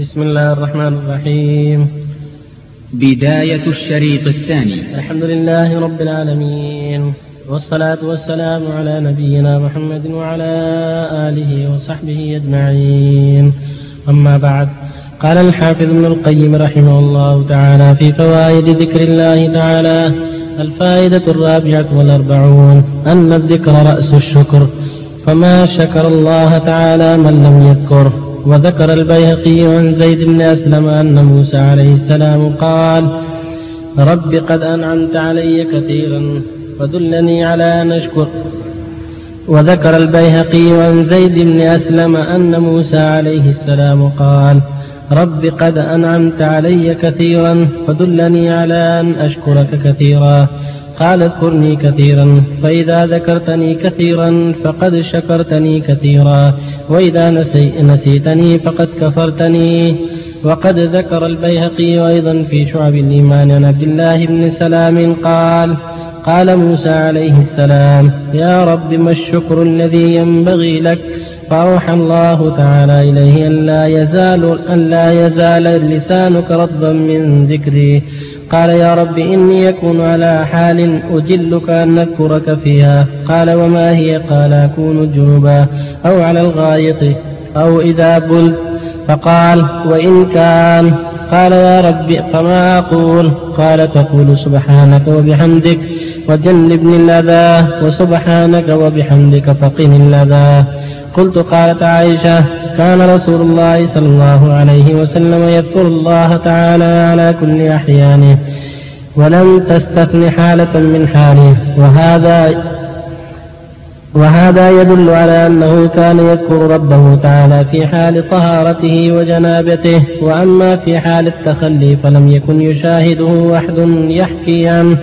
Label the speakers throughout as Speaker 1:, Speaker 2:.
Speaker 1: بسم الله الرحمن الرحيم.
Speaker 2: بداية الشريط الثاني.
Speaker 1: الحمد لله رب العالمين والصلاة والسلام على نبينا محمد وعلى آله وصحبه أجمعين. أما بعد قال الحافظ ابن القيم رحمه الله تعالى في فوائد ذكر الله تعالى الفائدة الرابعة والأربعون أن الذكر رأس الشكر فما شكر الله تعالى من لم يذكره وذكر البيهقي عن زيد بن أسلم أن موسى عليه السلام قال رب قد أنعمت علي كثيرا فدلني على أن أشكر. وذكر البيهقي عن زيد بن أسلم أن موسى عليه السلام قال رب قد أنعمت علي كثيرا فدلني على أن أشكرك كثيرا. قال اذكرني كثيرا فإذا ذكرتني كثيرا فقد شكرتني كثيرا وإذا نسي نسيتني فقد كفرتني. وقد ذكر البيهقي أيضا في شعب الإيمان عن عبد الله بن سلام قال قال موسى عليه السلام يا رب ما الشكر الذي ينبغي لك؟ فأوحى الله تعالى إليه أن لا يزال أن لا يزال لسانك رطبا من ذكري. قال يا رب إني يكون على حال أجلك أن أذكرك فيها. قال وما هي؟ قال أكون جنوبا أو على الغائط أو إذا بلت. فقال وإن كان؟ قال يا رب فما أقول؟ قال تقول سبحانك وبحمدك وجنبني الأذى وسبحانك وبحمدك فقني الأذى قلت قالت عائشة كان رسول الله صلى الله عليه وسلم يذكر الله تعالى على كل أحيانه ولم تستثن حالة من حاله وهذا وهذا يدل على أنه كان يذكر ربه تعالى في حال طهارته وجنابته وأما في حال التخلي فلم يكن يشاهده أحد يحكي عنه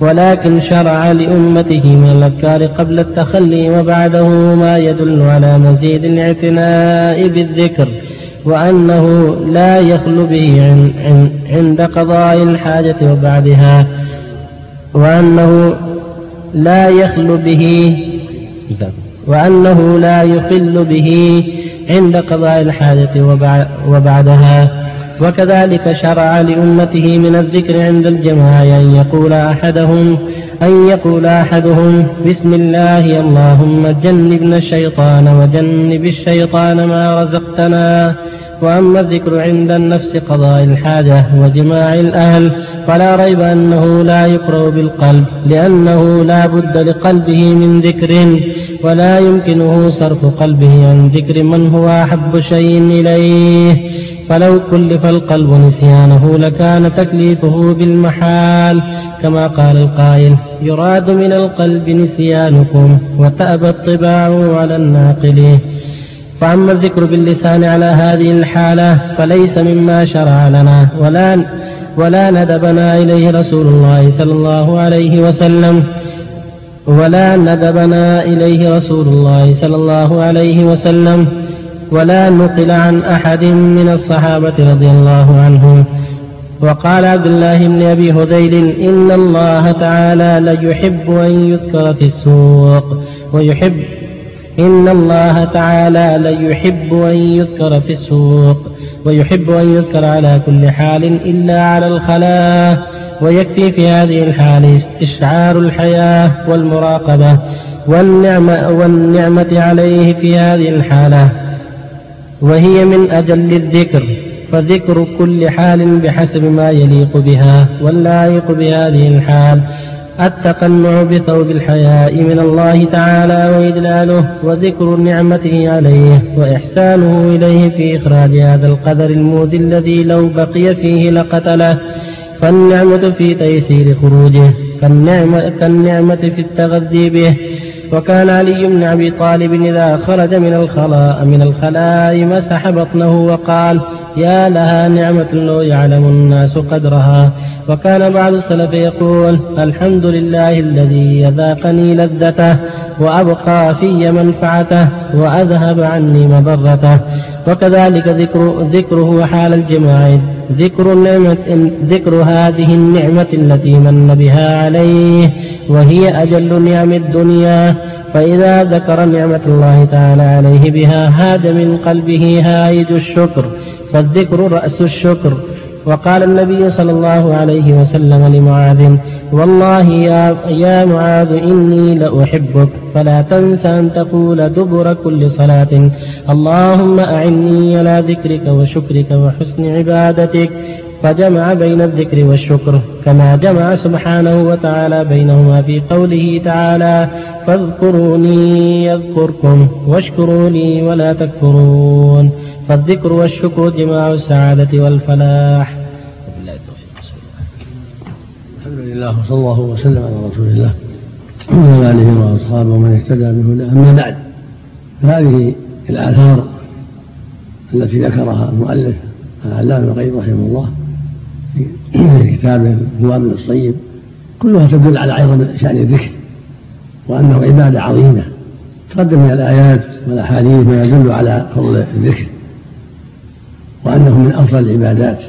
Speaker 1: ولكن شرع لأمته من الأذكار قبل التخلي وبعده ما يدل على مزيد الاعتناء بالذكر وأنه لا يخلو به عند قضاء الحاجة وبعدها وأنه لا يخلو به وأنه لا يخل به عند قضاء الحاجة وبعدها. وكذلك شرع لأمته من الذكر عند الجماعة أن يقول أحدهم أن يقول أحدهم بسم الله اللهم جنبنا الشيطان وجنب الشيطان ما رزقتنا. وأما الذكر عند النفس قضاء الحاجة وجماع الأهل فلا ريب أنه لا يقرأ بالقلب لأنه لا بد لقلبه من ذكر ولا يمكنه صرف قلبه عن ذكر من هو أحب شيء إليه. فلو كلف القلب نسيانه لكان تكليفه بالمحال. كما قال القائل يراد من القلب نسيانكم وتأبى الطباع على الناقل. فأما الذكر باللسان على هذه الحالة فليس مما شرع لنا ولا ولا ندبنا إليه رسول الله صلى الله عليه وسلم. ولا ندبنا إليه رسول الله صلى الله عليه وسلم. ولا نقل عن أحد من الصحابة رضي الله عنهم. وقال عبد الله بن أبي هذيل إن الله تعالى ليحب أن يذكر في السوق ويحب إن الله تعالى ليحب أن يذكر في السوق ويحب أن يذكر على كل حال إلا على الخلاء. ويكفي في هذه الحال استشعار الحياة والمراقبة والنعمة, والنعمة عليه في هذه الحالة. وهي من أجل الذكر فذكر كل حال بحسب ما يليق بها واللائق بهذه الحال. التقنع بثوب الحياء من الله تعالى وإدلاله وذكر نعمته عليه وإحسانه إليه في إخراج هذا القدر المودي الذي لو بقي فيه لقتله. فالنعمة في تيسير خروجه كالنعمة في التغذي به. وكان علي بن أبي طالب إذا خرج من الخلاء من الخلاء مسح بطنه وقال يا لها نعمة لو يعلم الناس قدرها. وكان بعض السلف يقول الحمد لله الذي يذاقني لذته. وأبقى في منفعته وأذهب عني مضرته. وكذلك ذكر ذكره حال الجماع. ذكر النعمة ذكر هذه النعمة التي من بها عليه وهي أجل نعم الدنيا. فإذا ذكر نعمة الله تعالى عليه بها هاد من قلبه هايج الشكر. فالذكر رأس الشكر. وقال النبي صلى الله عليه وسلم لمعاذ والله يا, يا معاذ إني لأحبك فلا تنس أن تقول دبر كل صلاة اللهم أعني على ذكرك وشكرك وحسن عبادتك فجمع بين الذكر والشكر كما جمع سبحانه وتعالى بينهما في قوله تعالى فاذكروني يذكركم واشكروا لي ولا تكفرون فالذكر والشكر جماع السعادة والفلاح.
Speaker 3: الحمد لله وصلى الله وسلم على رسول الله وعلى آله وأصحابه ومن اهتدى بهداه أما بعد فهذه الآثار التي ذكرها المؤلف العلامة القيم رحمه الله في كتابه الوابل الصيب كلها تدل على عظم شأن الذكر وأنه عبادة عظيمة تقدم من الآيات والأحاديث ما يدل على فضل الذكر وأنه من أفضل العبادات.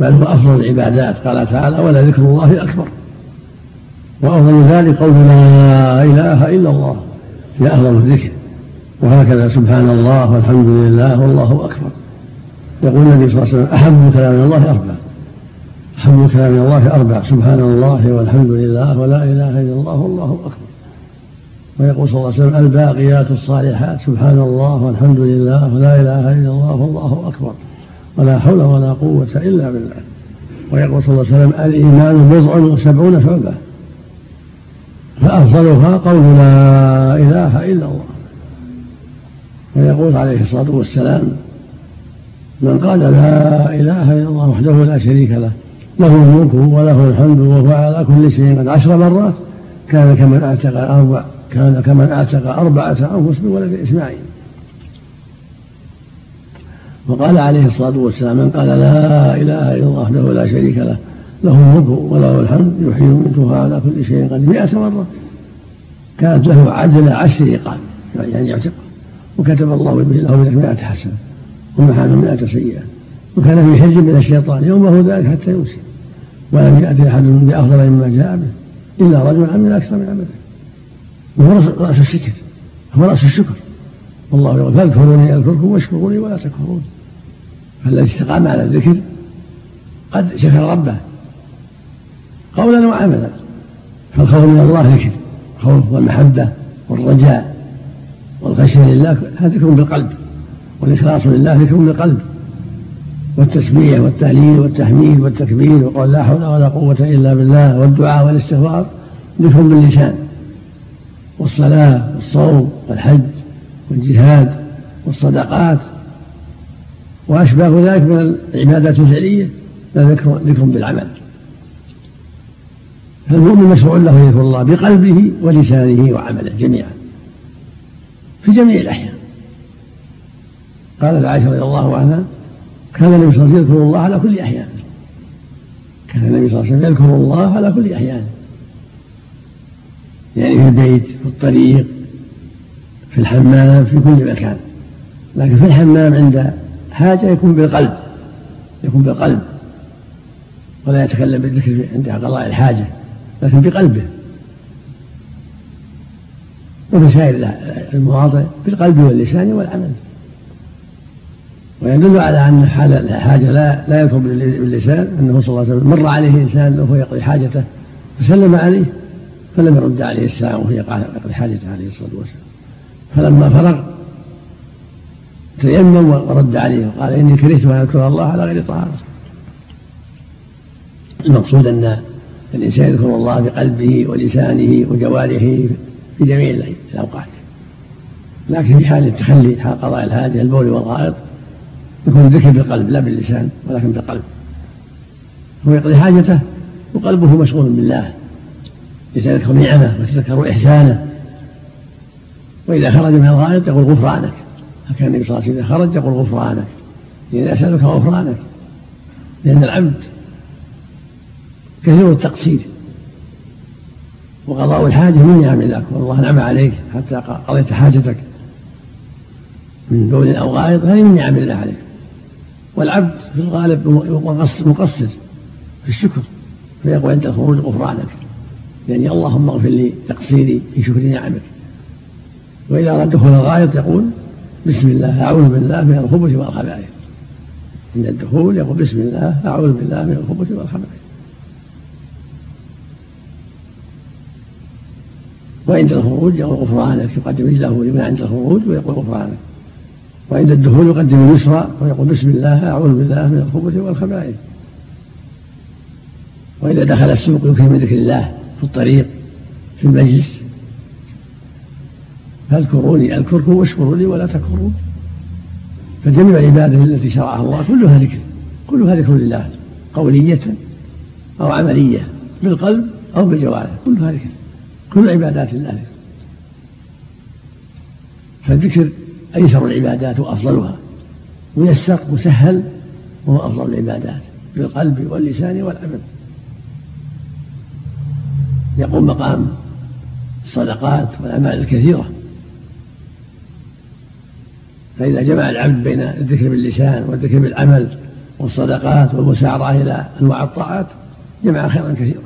Speaker 3: بل هو أفضل العبادات. قال تعالى ولا ذكر الله اكبر وأفضل ذلك قول لا إله إلا الله هي أفضل الذكر. وهكذا سبحان الله والحمد لله والله أكبر. يقول النبي صلى الله عليه وسلم أحب كلام الله أربع أحب كلام الله أربع سبحان الله والحمد لله ولا إله إلا الله والله أكبر. ويقول صلى الله عليه وسلم الباقيات الصالحات سبحان الله والحمد لله ولا إله إلا الله والله أكبر. ولا حول ولا قوة إلا بالله. ويقول صلى الله عليه وسلم الإيمان بضع وسبعون شعبة. فأفضلها قول لا إله إلا الله. ويقول عليه الصلاة والسلام من قال لا إله إلا الله وحده لا شريك له له الملك وله الحمد وهو على كل شيء قد عشر مرات كان كمن أعتق أربع كان كمن أعتق أربعة أنفس من ولد إسماعيل. وقال عليه الصلاة والسلام من قال لا إله إلا الله وحده لا شريك له له الملك وله الحمد يحيي ويميت على كل شيء قد مئة مرة. كانت له عدل عشر رقاب يعني يعتق. وكتب الله به له مئة حسنة ومحى مئة سيئة. وكان في حج من الشيطان يومه ذلك حتى يمسي. ولم يأتي أحد بأفضل مما جاء به إلا رجل عمل أكثر من عمله. وهو رأس الشكر هو رأس الشكر. والله يقول فاذكروني أذكركم واشكروني ولا تكفرون. فالذي استقام على الذكر؟ قد شكر ربه. قولا وعملا. فالخوف من الله ذكر. الخوف والمحبة والرجاء والخشية لله هذا ذكر بالقلب. والإخلاص لله ذكر بالقلب. والتسبيح والتهليل والتحميد والتكبير وقول لا حول ولا قوة إلا بالله والدعاء والاستغفار ذكر باللسان. والصلاة والصوم والحج والجهاد والصدقات وأشباه ذلك من العبادات الفعلية ذكر ذكر بالعمل. فالمؤمن مشروع له ذكر الله بقلبه ولسانه وعمله جميعا في جميع الأحيان. قالت عائشة رضي الله عنها كان النبي صلى الله عليه وسلم يذكر الله على كل أحيانه كان النبي صلى الله عليه وسلم يذكر الله على كل أحيانه يعني في البيت في الطريق في الحمام في كل مكان. لكن في الحمام عند حاجة يكون بالقلب يكون بالقلب. ولا يتكلم بالذكر عند قضاء الحاجة لكن بقلبه. وفي سائر المواضع بالقلب واللسان والعمل. ويدل على أن حال الحاجة لا لا يذكر باللسان أنه صلى الله عليه وسلم مر عليه إنسان وهو يقضي حاجته فسلم عليه فلم يرد عليه السلام وهو يقضي حاجته عليه الصلاة والسلام. فلما فرغ تيمم ورد عليه وقال إني كرهت أن اذكر الله على غير طهاره المقصود أن الإنسان يذكر الله بقلبه ولسانه وجوارحه في جميع الأوقات. لكن في حال التخلي حال قضاء الحاجة البول والغائط يكون الذكر بالقلب لا باللسان ولكن بالقلب هو يقضي حاجته وقلبه مشغول بالله. يتذكر نعمه ويتذكر إحسانه. وإذا خرج من الغائط يقول غفرانك. فكان النبي صلى الله عليه وسلم إذا خرج يقول غفرانك يعني أسألك غفرانك لأن العبد كثير التقصير. وقضاء الحاجة من نعم الله والله نعم عليك حتى قضيت حاجتك. من بول أو غائط هذه من نعم الله عليك. والعبد في الغالب مقصر في الشكر فيقول عند الخروج غفرانك. يعني اللهم اغفر لي تقصيري في شكر نعمك. وإذا أراد دخول الغائط يقول بسم الله أعوذ بالله من الخبث والخبائث. عند الدخول يقول بسم الله أعوذ بالله من الخبث والخبث وعند الخروج يقول غفرانك يقدم رجله لمن عند الخروج ويقول غفرانك وعند الدخول يقدم اليسرى ويقول بسم الله أعوذ بالله من الخبث والخبائث. وإذا دخل السوق يكثر من ذكر الله في الطريق في المجلس فاذكروني اذكركم واشكروا لي ولا تكفرون. فجميع العبادة التي شرعها الله كلها ذكر كلها ذكر لله قولية أو عملية بالقلب أو بالجوارح كلها ذكر كل عبادات الله ذكر. فالذكر أيسر العبادات وأفضلها ميسر مسهل وهو أفضل العبادات بالقلب واللسان والعمل. يقوم مقام الصدقات والأعمال الكثيرة. فإذا جمع العبد بين الذكر باللسان والذكر بالعمل والصدقات والمسارعة إلى أنواع الطاعات جمع خيرا كثيرا.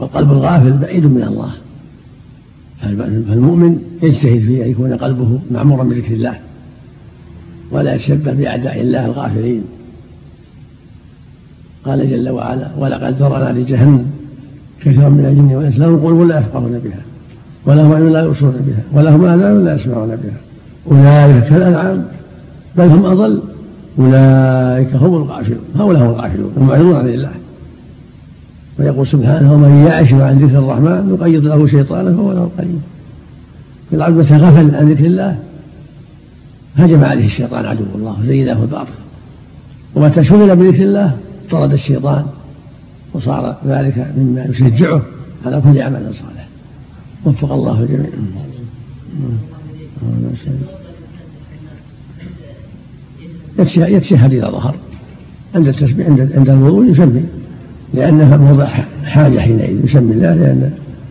Speaker 3: والقلب الغافل بعيد من الله. فالمؤمن يجتهد في أن يكون قلبه معمورا بذكر الله ولا يتشبه بأعداء الله الغافلين. قال جل وعلا ولقد ذرنا لجهنم كثيرا من الجن والإنس لهم قلوب لا يفقهون بها. ولهم عين لا يبصرون بها ولهم اذان لا يسمعون بها. أولئك كالأنعام بل هم أضل. أولئك هم الغافلون هؤلاء هم الغافلون المعرضون عن الله. ويقول سبحانه ومن يعش عن ذكر الرحمن نقيض له شيطانا فهو له قريب. العبد متى غفل عن ذكر الله هجم عليه الشيطان عدو الله وزينه الباطل. ومتى شغل بذكر الله طرد الشيطان وصار ذلك مما يشجعه على كل عمل صالح. وفق الله الجميع يكفي يكفي حديث ظهر. عند التسبيح عند عند الوضوء يسمي لأنها موضع حاجة حينئذ يسمي الله لأن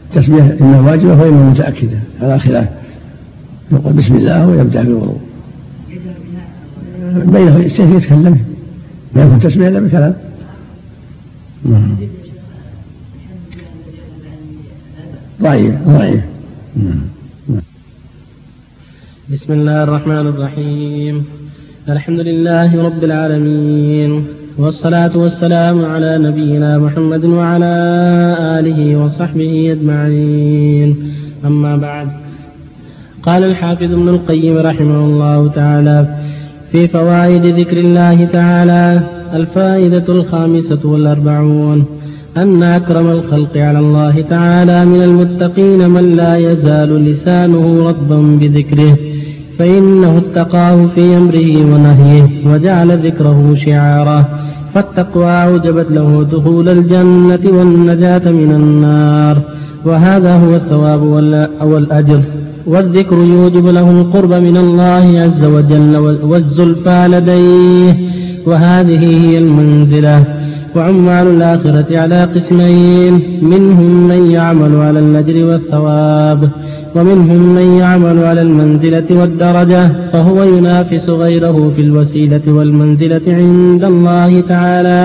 Speaker 3: التسبيح إما واجبة وإما متأكدة. على خلاف يقول بسم الله ويبدأ بالوضوء. بينه يتكلم ما يكون تسبيح إلا بكلام نعم. ضعيف ضعيف.
Speaker 1: بسم الله الرحمن الرحيم. الحمد لله رب العالمين والصلاة والسلام على نبينا محمد وعلى آله وصحبه أجمعين. أما بعد قال الحافظ ابن القيم رحمه الله تعالى في فوائد ذكر الله تعالى الفائدة الخامسة والأربعون. أن أكرم الخلق على الله تعالى من المتقين من لا يزال لسانه رطبا بذكره فإنه اتقاه في أمره ونهيه وجعل ذكره شعاره فالتقوى أوجبت له دخول الجنة والنجاة من النار وهذا هو الثواب والأجر والذكر يوجب له القرب من الله عز وجل والزلفى لديه وهذه هي المنزلة. وعمال الآخرة على قسمين. منهم من يعمل على الأجر والثواب ومنهم من يعمل على المنزلة والدرجة فهو ينافس غيره في الوسيلة والمنزلة عند الله تعالى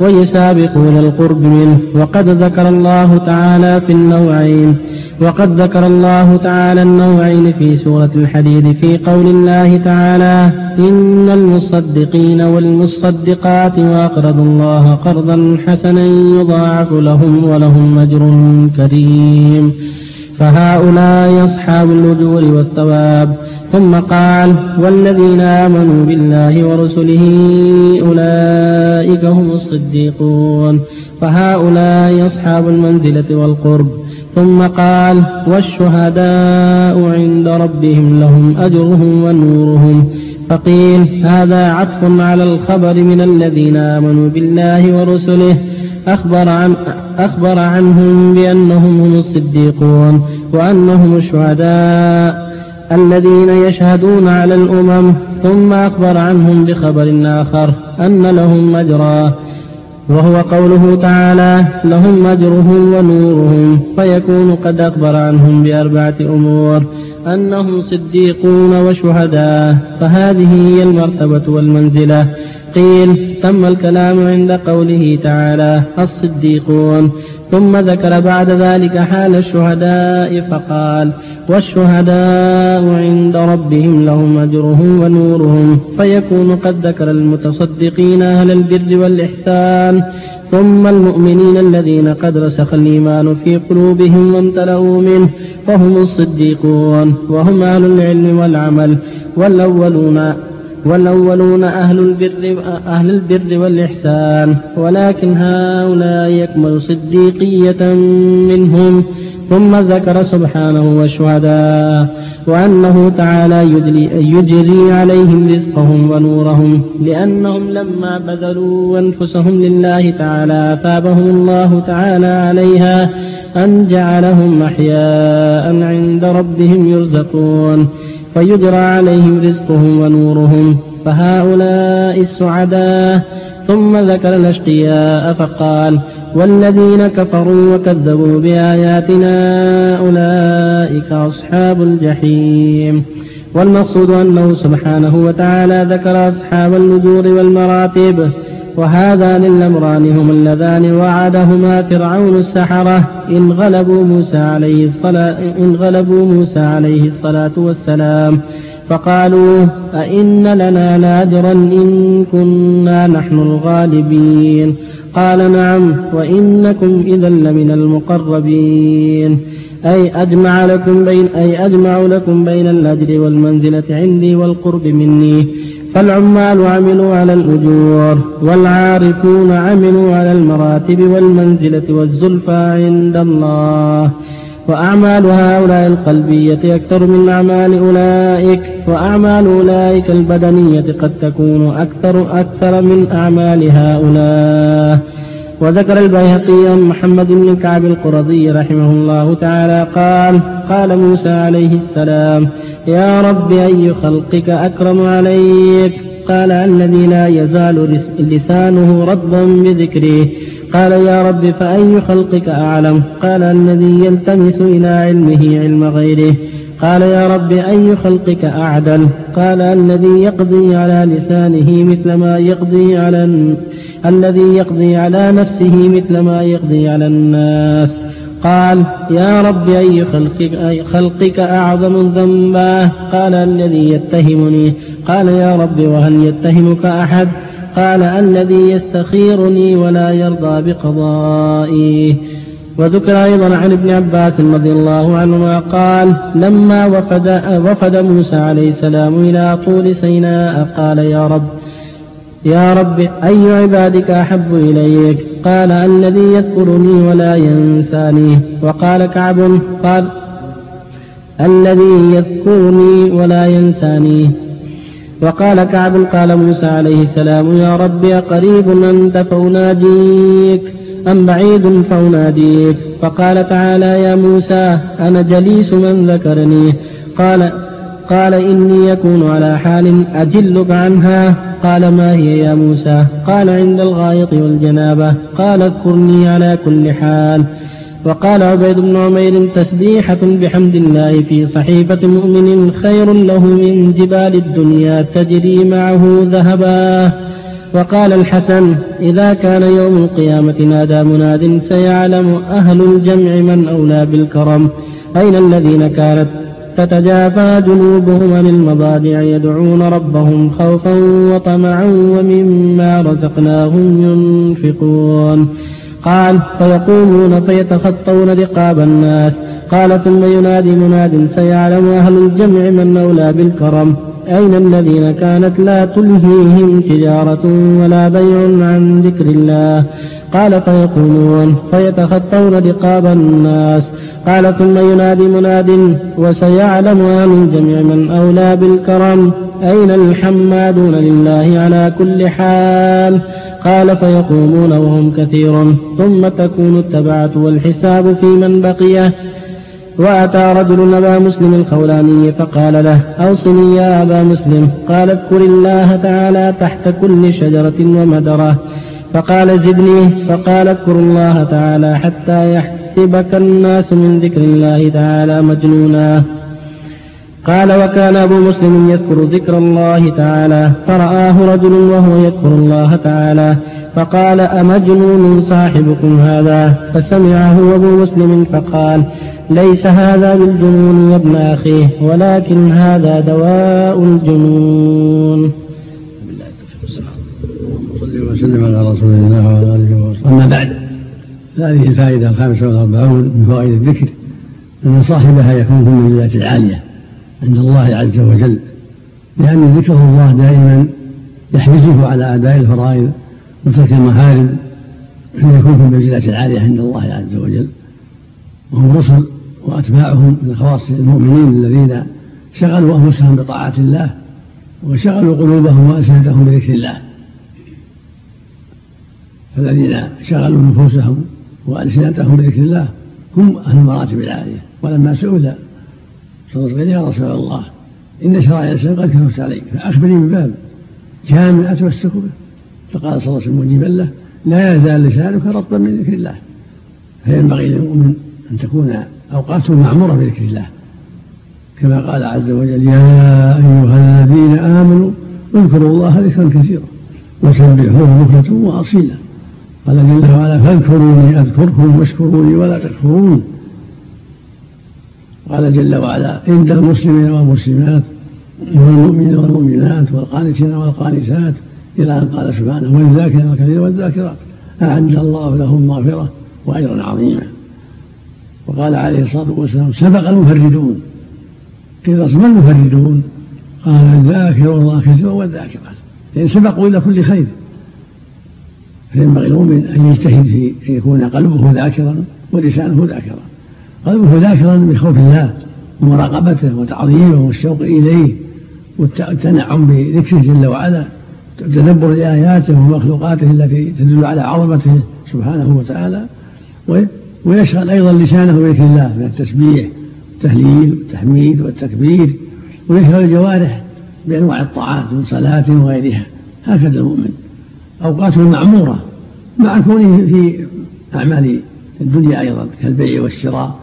Speaker 1: ويسابقون القرب منه. وقد ذكر الله تعالى في النوعين وقد ذكر الله تعالى النوعين في سورة الحديد في قول الله تعالى إن المصدقين والمصدقات وأقرضوا الله قرضا حسنا يضاعف لهم ولهم أجر كريم. فهؤلاء أصحاب الأجور والثواب. ثم قال والذين آمنوا بالله ورسله أولئك هم الصديقون. فهؤلاء أصحاب المنزلة والقرب. ثم قال والشهداء عند ربهم لهم أجرهم ونورهم. فقيل هذا عطف على الخبر من الذين آمنوا بالله ورسله. أخبر, عن أخبر عنهم بأنهم هم الصديقون وأنهم الشهداء الذين يشهدون على الأمم. ثم أخبر عنهم بخبر آخر أن لهم أجرا. وهو قوله تعالى لهم أجرهم ونورهم فيكون قد أخبر عنهم بأربعة أمور أنهم صديقون وشهداء فهذه هي المرتبة والمنزلة. قيل تم الكلام عند قوله تعالى الصديقون ثم ذكر بعد ذلك حال الشهداء فقال والشهداء عند ربهم لهم أجرهم ونورهم فيكون قد ذكر المتصدقين أهل البر والإحسان ثم المؤمنين الذين قد رسخ الإيمان في قلوبهم وامتلأوا منه فهم الصديقون وهم أهل العلم والعمل والأولون والأولون أهل البر أهل البر والإحسان ولكن هؤلاء يكمل صديقية منهم ثم ذكر سبحانه والشهداء وأنه تعالى يجري عليهم رزقهم ونورهم لأنهم لما بذلوا أنفسهم لله تعالى أثابهم الله تعالى عليها أن جعلهم أحياء عند ربهم يرزقون. فيجرى عليهم رزقهم ونورهم فهؤلاء السعداء. ثم ذكر الأشقياء فقال والذين كفروا وكذبوا بآياتنا أولئك أصحاب الجحيم. والمقصود أنه سبحانه وتعالى ذكر أصحاب النجور والمراتب. وهذان الأمران هما اللذان وعدهما فرعون السحرة. إن غلبوا موسى عليه الصلاة إن غلبوا موسى عليه الصلاة والسلام فقالوا أئن لنا لأجرا إن كنا نحن الغالبين. قال نعم وإنكم إذا لمن المقربين. أي أجمع لكم بين أي أجمع لكم بين الأجر والمنزلة عندي والقرب مني. فالعمال عملوا على الأجور والعارفون عملوا على المراتب والمنزلة والزلفى عند الله. وأعمال هؤلاء القلبية أكثر من أعمال أولئك وأعمال أولئك البدنية قد تكون أكثر أكثر من أعمال هؤلاء. وذكر البيهقي عن محمد بن كعب القرظي رحمه الله تعالى قال قال موسى عليه السلام يا رب أي خلقك أكرم عليك؟ قال الذي لا يزال لسانه رطبا بذكره. قال يا رب فأي خلقك أعلم؟ قال الذي يلتمس إلى علمه علم غيره. قال يا رب أي خلقك أعدل؟ قال الذي يقضي على لسانه مثل ما يقضي على الذي يقضي على نفسه مثل ما يقضي على الناس. قال يا رب أي خلقك, أي خلقك أعظم ذنبا؟ قال الذي يتهمني. قال يا رب وهل يتهمك أحد؟ قال الذي يستخيرني ولا يرضى بقضائي. وذكر أيضا عن ابن عباس رضي الله عنهما قال لما وفد, وفد موسى عليه السلام إلى طول سيناء قال يا رب يا رب أي عبادك أحب إليك؟ قال الذي يذكرني ولا ينساني. وقال كعب قال الذي يذكرني ولا ينساني. وقال كعب قال موسى عليه السلام يا رب قريب أنت فأناجيك أم بعيد فأناديك؟ فقال تعالى يا موسى أنا جليس من ذكرني. قال قال إني يكون على حال أجلك عنها. قال ما هي يا موسى؟ قال عند الغائط والجنابة. قال اذكرني على كل حال. وقال عبيد بن عمير تسبيحة بحمد الله في صحيفة مؤمن خير له من جبال الدنيا تجري معه ذهبا. وقال الحسن إذا كان يوم القيامة نادى مناد سيعلم أهل الجمع من أولى بالكرم. أين الذين كانت تتجافى جنوبهم عن المضاجع يدعون ربهم خوفا وطمعا ومما رزقناهم ينفقون. قال فيقومون فيتخطون رقاب الناس. قال ثم ينادي مناد سيعلم أهل الجمع من أولى بالكرم. أين الذين كانت لا تلهيهم تجارة ولا بيع عن ذكر الله؟ قال فيقومون فيتخطون رقاب الناس. قال ثم ينادي مناد وسيعلم أهل الجميع من أولى بالكرم أين الحمادون لله على كل حال؟ قال فيقومون وهم كثير ثم تكون التبعة والحساب في من بقيه وأتى رجل أبا مسلم الخولاني فقال له أوصني يا أبا مسلم. قال اذكر الله تعالى تحت كل شجرة ومدرة. فقال زدني. فقال اذكر الله تعالى حتى يحسبك الناس من ذكر الله تعالى مجنونا. قال وكان أبو مسلم يذكر ذكر الله تعالى فرآه رجل وهو يذكر الله تعالى فقال أمجنون صاحبكم هذا؟ فسمعه أبو مسلم فقال ليس هذا بالجنون يا ابن أخيه ولكن هذا دواء الجنون.
Speaker 3: وسلم على رسول الله وعلى اله وصحبه أما بعد. هذه الفائدة الخامسة والأربعون من فوائد الذكر أن صاحبها يكون في المنزلات العالية عند الله عز وجل لأن ذكر الله دائما يحرزه على أداء الفرائض وترك المحارم فيكون في المنزلات العالية عند الله عز وجل. وهم الرسل وأتباعهم من خواص المؤمنين الذين شغلوا أنفسهم بطاعة الله وشغلوا قلوبهم وألسنتهم بذكر الله. فالذين شغلوا نفوسهم وألسنتهم بذكر الله هم أهل المراتب العالية. ولما سئل صلى الله عليه يا رسول الله إن شرائع الإسلام قد كفرت عليك فأخبرني من باب جامع اتمسك به فقال صلى الله عليه وسلم مجيبا له لا يزال لسانك رطبا من ذكر الله. فينبغي للمؤمن أن تكون أوقاته معمورة بذكر الله. كما قال عز وجل يا أيها الذين آمنوا اذكروا الله ذكرا كثيرا وسبحوه بكرة وأصيلا. قال جل وعلا فاذكروني أذكركم واشكروني ولا تكفرون. قال جل وعلا إن المسلمين والمسلمات والمؤمنين والمؤمنات والقانتين والقانتات. إلى أن قال سبحانه والذاكرين الكثير والذاكرات. أعد الله لهم مغفرة وأجرا عظيما. وقال عليه الصلاة والسلام سبق المفردون. قيل ما المفردون؟ قال الذاكر الله كثيرا والذاكرات. لأن سبقوا إلى كل خير. فينبغي المؤمن أن يجتهد في أن يكون قلبه ذاكرا ولسانه ذاكرا. قلبه ذاكرا بخوف الله ومراقبته وتعظيمه والشوق إليه والتنعم بذكره جل وعلا تدبر لاياته ومخلوقاته التي تدل على عظمته سبحانه وتعالى ويشغل أيضا لسانه بذكر الله من التسبيح والتهليل والتحميد والتكبير ويشغل الجوارح بأنواع الطاعات من صلاة وغيرها. هكذا المؤمن. اوقاته معموره مع كونه في أعمال الدنيا أيضا كالبيع والشراء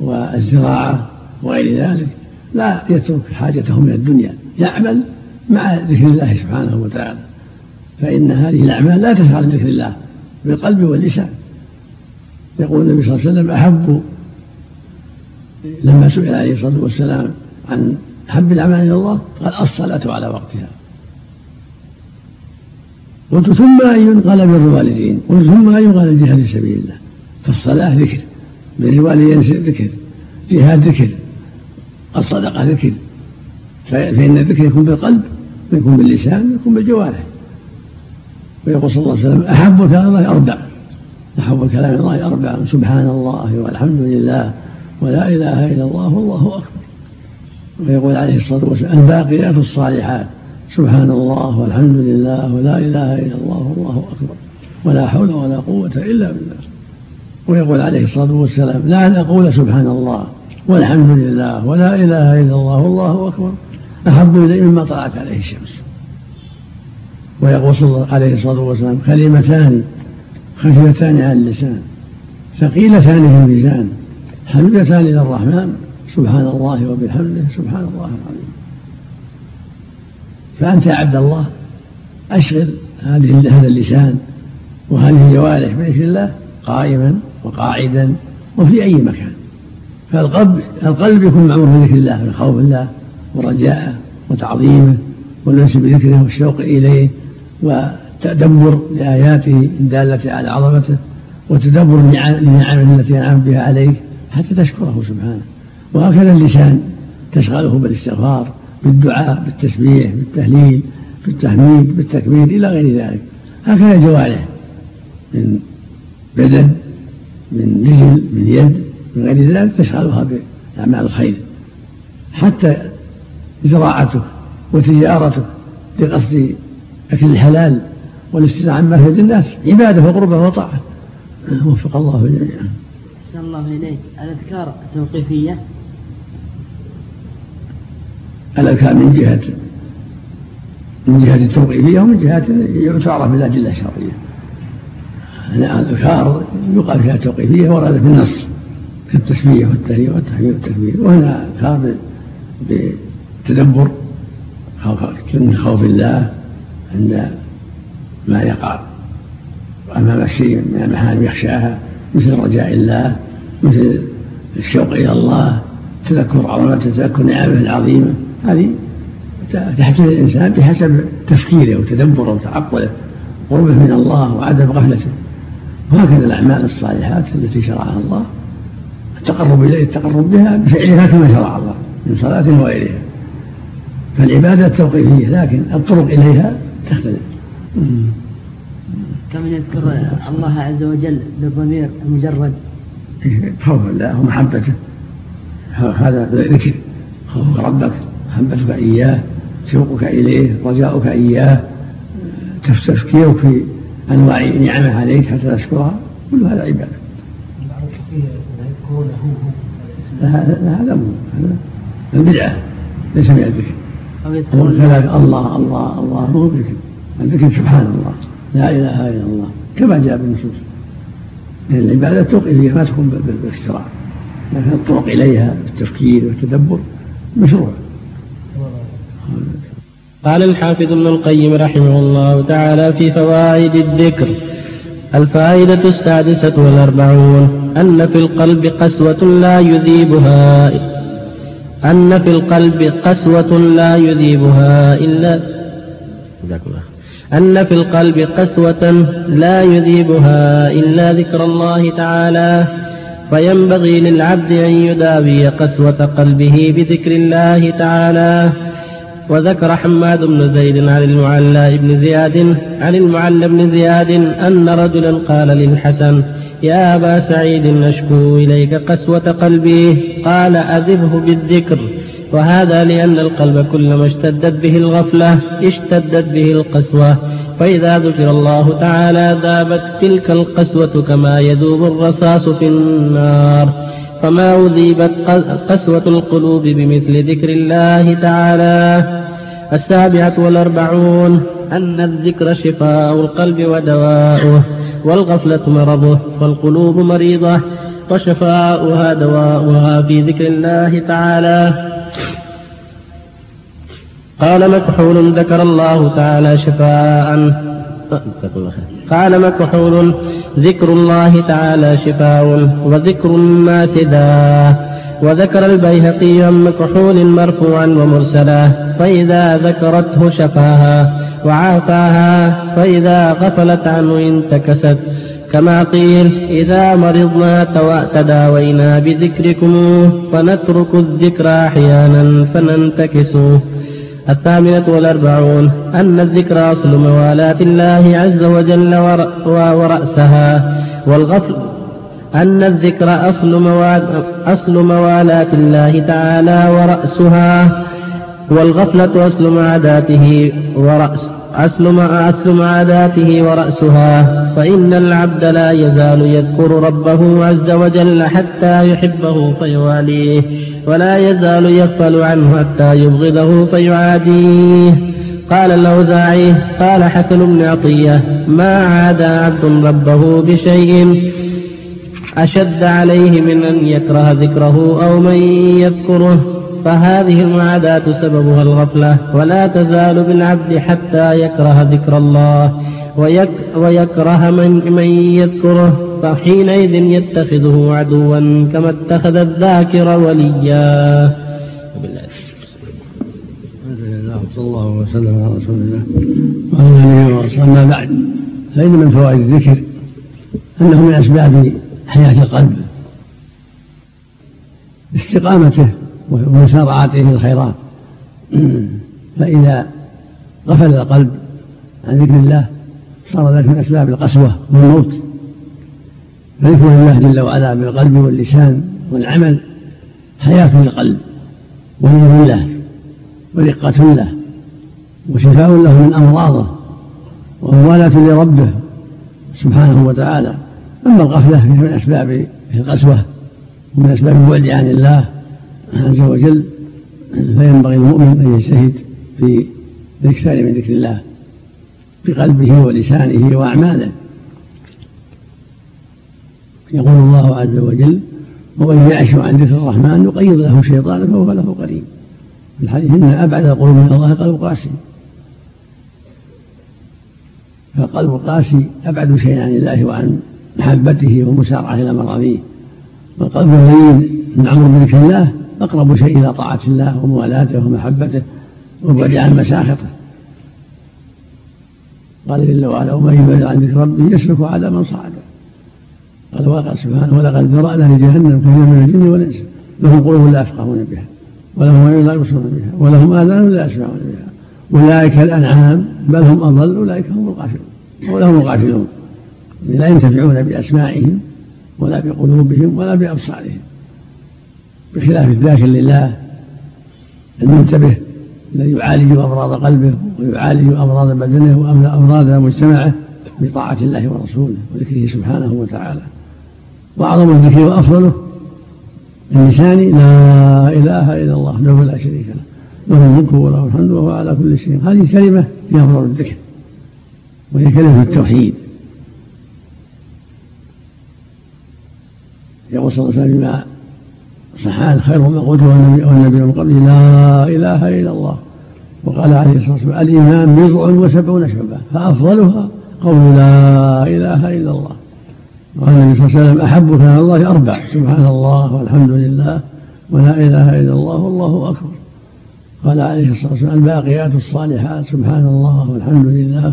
Speaker 3: والزراعة وغير ذلك لا يترك حاجته من الدنيا. يعمل مع ذكر الله سبحانه وتعالى. فإن هذه الأعمال لا تفعل ذكر الله بالقلب واللسان. يقول النبي صلى الله عليه وسلم أحب لما سئل عليه الصلاة والسلام عن أحب الأعمال إلى الله قال الصلاة على وقتها. قلت ثم أي قال بر الوالدين؟ قلت ثم أي قال الجهاد في سبيل الله؟ فالصلاة ذكر بر الوالدين ذكر. جهاد ذكر الصدقة ذكر. فإن الذكر يكون بالقلب ويكون باللسان ويكون بالجوارح. ويقول صلى الله عليه وسلم أحب كلام الله أربع. أحب كلام الله أربع. سبحان الله والحمد لله ولا إله إلا الله والله أكبر. ويقول عليه الصلاة والسلام الباقيات الصالحات. سبحان الله والحمد لله ولا إله إلا الله والله أكبر. ولا حول ولا قوة إلا بالله. ويقول عليه الصلاة والسلام لا أن أقول سبحان الله والحمد لله ولا إله إلا الله والله أكبر. أحب إلي مما طلعت عليه الشمس. ويقول صلى الله عليه الصلاة والسلام كلمتان خفيفتان على اللسان ثقيلتان في الميزان حميدتان إلى الرحمن سبحان الله وبحمده سبحان الله العظيم. فأنت يا عبد الله أشغل هذه هذا اللسان وهذه الجوارح بذكر الله قائما وقاعدا وفي أي مكان. فالقلب القلب يكون معمور بذكر الله من خوف الله ورجاءه وتعظيمه والانس بذكره والشوق إليه وتدبر لآياته الدالة على عظمته وتدبر لنعمه التي أنعم بها عليك حتى تشكره سبحانه. وهكذا اللسان تشغله بالإستغفار بالدعاء بالتسبيح بالتهليل بالتحميد بالتكبير إلى غير ذلك. هكذا الجوارح من بدن من رجل من يد من غير ذلك تشغلها بأعمال الخير. حتى زراعتك وتجارتك لقصد أكل الحلال والاستغناء عما يفيد الناس عبادة وقربة وطاعة. وفق الله جميعا.
Speaker 4: أحسن الله إليك. الأذكار التوقيفية؟
Speaker 3: الأذكار من جهة من جهة التوقيفية ومن جهة تعرف بالأدلة الشرعية. الأذكار يقال فيها توقيفية وردت بالنص كالتسبيح والتهليل والتحميد والتكبير. وهنا أذكار بتدبر من خوف الله عند ما يقع. أمام شيء من المحارم يخشاها مثل رجاء الله مثل الشوق إلى الله تذكر عظمة تذكر نعمه العظيمة. هذه تحدث الإنسان بحسب تفكيره وتدبره وتعقله قربه من الله وعدم غفلته. وهكذا الأعمال الصالحات التي شرعها الله التقرب إليه التقرب بها بفعلها كما شرع الله من صلاة وغيرها. فالعبادة توقيفية لكن الطرق إليها تختلف.
Speaker 4: كم يذكر الله عز وجل بالضمير المجرد؟
Speaker 3: خوف الله ومحبته هذا ذكر. خوفك ربك. محبتك إياه شوقك إليه رجاؤك إياه تفكيرك في أنواع نعمة عليك حتى تشكرها كل هذا عبادة. هذا هذا البدعة ليس من الذكر. كذلك الله الله الله هو الذكر. الذكر سبحان الله. لا إله إلا الله. كما جاء بالنصوص. لأن العبادة التوقيفيه ما تكون بالاختراع لكن الطرق إليها بالتفكير والتدبر مشروع
Speaker 1: قال الحافظ ابن القيم رحمه الله تعالى في فوائد الذكر الفائدة السادسة والأربعون أن في القلب قسوة لا يذيبها أن في القلب قسوة لا يذيبها إلا أن في القلب قسوة لا يذيبها إلا ذكر الله تعالى فينبغي للعبد أن يداوي قسوة قلبه بذكر الله تعالى وذكر حماد بن زيد عن المعلى بن زياد عن المعلى بن زياد أن رجلا قال للحسن يا أبا سعيد نشكو إليك قسوة قلبي. قال أذبه بالذكر. وهذا لأن القلب كلما اشتدت به الغفلة اشتدت به القسوة. فإذا ذكر الله تعالى ذابت تلك القسوة كما يذوب الرصاص في النار. فما أذيبت قسوة القلوب بمثل ذكر الله تعالى. السابعة والأربعون أن الذكر شفاء القلب ودواؤه والغفلة مرضه فالقلوب مريضة وشفاؤها دواؤها في ذكر الله تعالى. قال مكحول ذكر الله تعالى شفاء. قال مكحول ذكر الله تعالى شفاء وذكر الناس داء وذكر البيهقي عن مكحول مرفوعا ومرسلا فإذا ذكرته شفاها وعافاها فإذا غفلت عنه انتكست. كما قيل إذا مرضنا تداوينا بذكركم فنترك الذكر أحيانا فننتكس. الثامنة والأربعون أن الذكر أصل موالاة الله عز وجل ورأسها والغفل أن الذكر أصل, أصل موالاة الله تعالى ورأسها والغفلة أصل معاداته ورأس أصل أصل معاداته ورأسها فإن العبد لا يزال يذكر ربه عز وجل حتى يحبه فيواليه ولا يزال يغفل عنه حتى يبغضه فيعاديه. قال الأوزاعي قال حسن بن عطية ما عاد عبد ربه بشيء أشد عليه من أن يكره ذكره أو من يذكره فهذه المعاداة سببها الغفلة. ولا تزال بالعبد حتى يكره ذكر الله ويك ويكره من, من يذكره فحينئذ يتخذه عدوا كما اتخذ الذاكر وليا.
Speaker 3: صلى الله وسلم على رسول الله. وعلى آله واصحابه ما بعد فإن من فوائد الذكر أنه من أسباب حياة القلب. استقامته ومسارعته في الخيرات. فإذا غفل القلب عن ذكر الله صار ذلك من أسباب القسوة والموت. فذكر الله جل وعلا بالقلب واللسان والعمل حياة للقلب ونور له ورقة له وشفاء له من أمراضه وموالاة لربه سبحانه وتعالى. أما الغفلة فهي من أسباب القسوة ومن أسباب البعد عن الله عز وجل فينبغي المؤمن أن يجتهد في الإكثار من ذكر الله بقلبه ولسانه وأعماله. يقول الله عز وجل ومن يعش عن ذكر الرحمن يقيض له شيطانا فهو له قريب. الحديث إن أبعد القلوب من الله قلب قاسي. فالقلب القاسي أبعد شيء عن الله وعن محبته والمسارعة إلى مرضيه والقلب اللين العمر بذكر الله أقرب شيء إلى طاعة الله وموالاته ومحبته والبعد عن مساخطه. قال جل وعلا ومن يبعد عن ذكر ربه يسلك عذابا صعدا قال وقال سبحانه ولقد ذرأنا لجهنم كثير من الجن والإنس لهم قلوب لا يفقهون بها ولهم عيون لا يبصرون بها ولهم آذان لا يسمعون بها أولئك الأنعام بل هم أضل أولئك هم الغافلون ولهم الغافلون. لا ينتفعون بأسمائهم ولا بقلوبهم ولا بأبصارهم. بخلاف الذاكر لله المنتبه الذي يعالج أمراض قلبه ويعالج أمراض بدنه وأمراض مجتمعه بطاعة الله ورسوله وذكره سبحانه وتعالى. وأعظم الذكر وأفضله اللسان لا إله إلا الله له لا شريك له له الملك وله الحمد وهو على كل شيء هذه كلمة هي أفضل الذكر وهي كلمة التوحيد. يقول صلى الله عليه وسلم فيما صحان خير ما قلته والنبي من قبله لا إله إلا الله. وقال عليه الصلاة والسلام الإيمان بضع وسبعون شعبة فأفضلها قول لا إله إلا الله. وقال النبي صلى الله عليه وسلم أحب كلام الله أربع سبحان الله والحمد لله ولا إله إلا الله والله أكبر. قال عليه الصلاة والسلام الباقيات الصالحات سبحان الله والحمد لله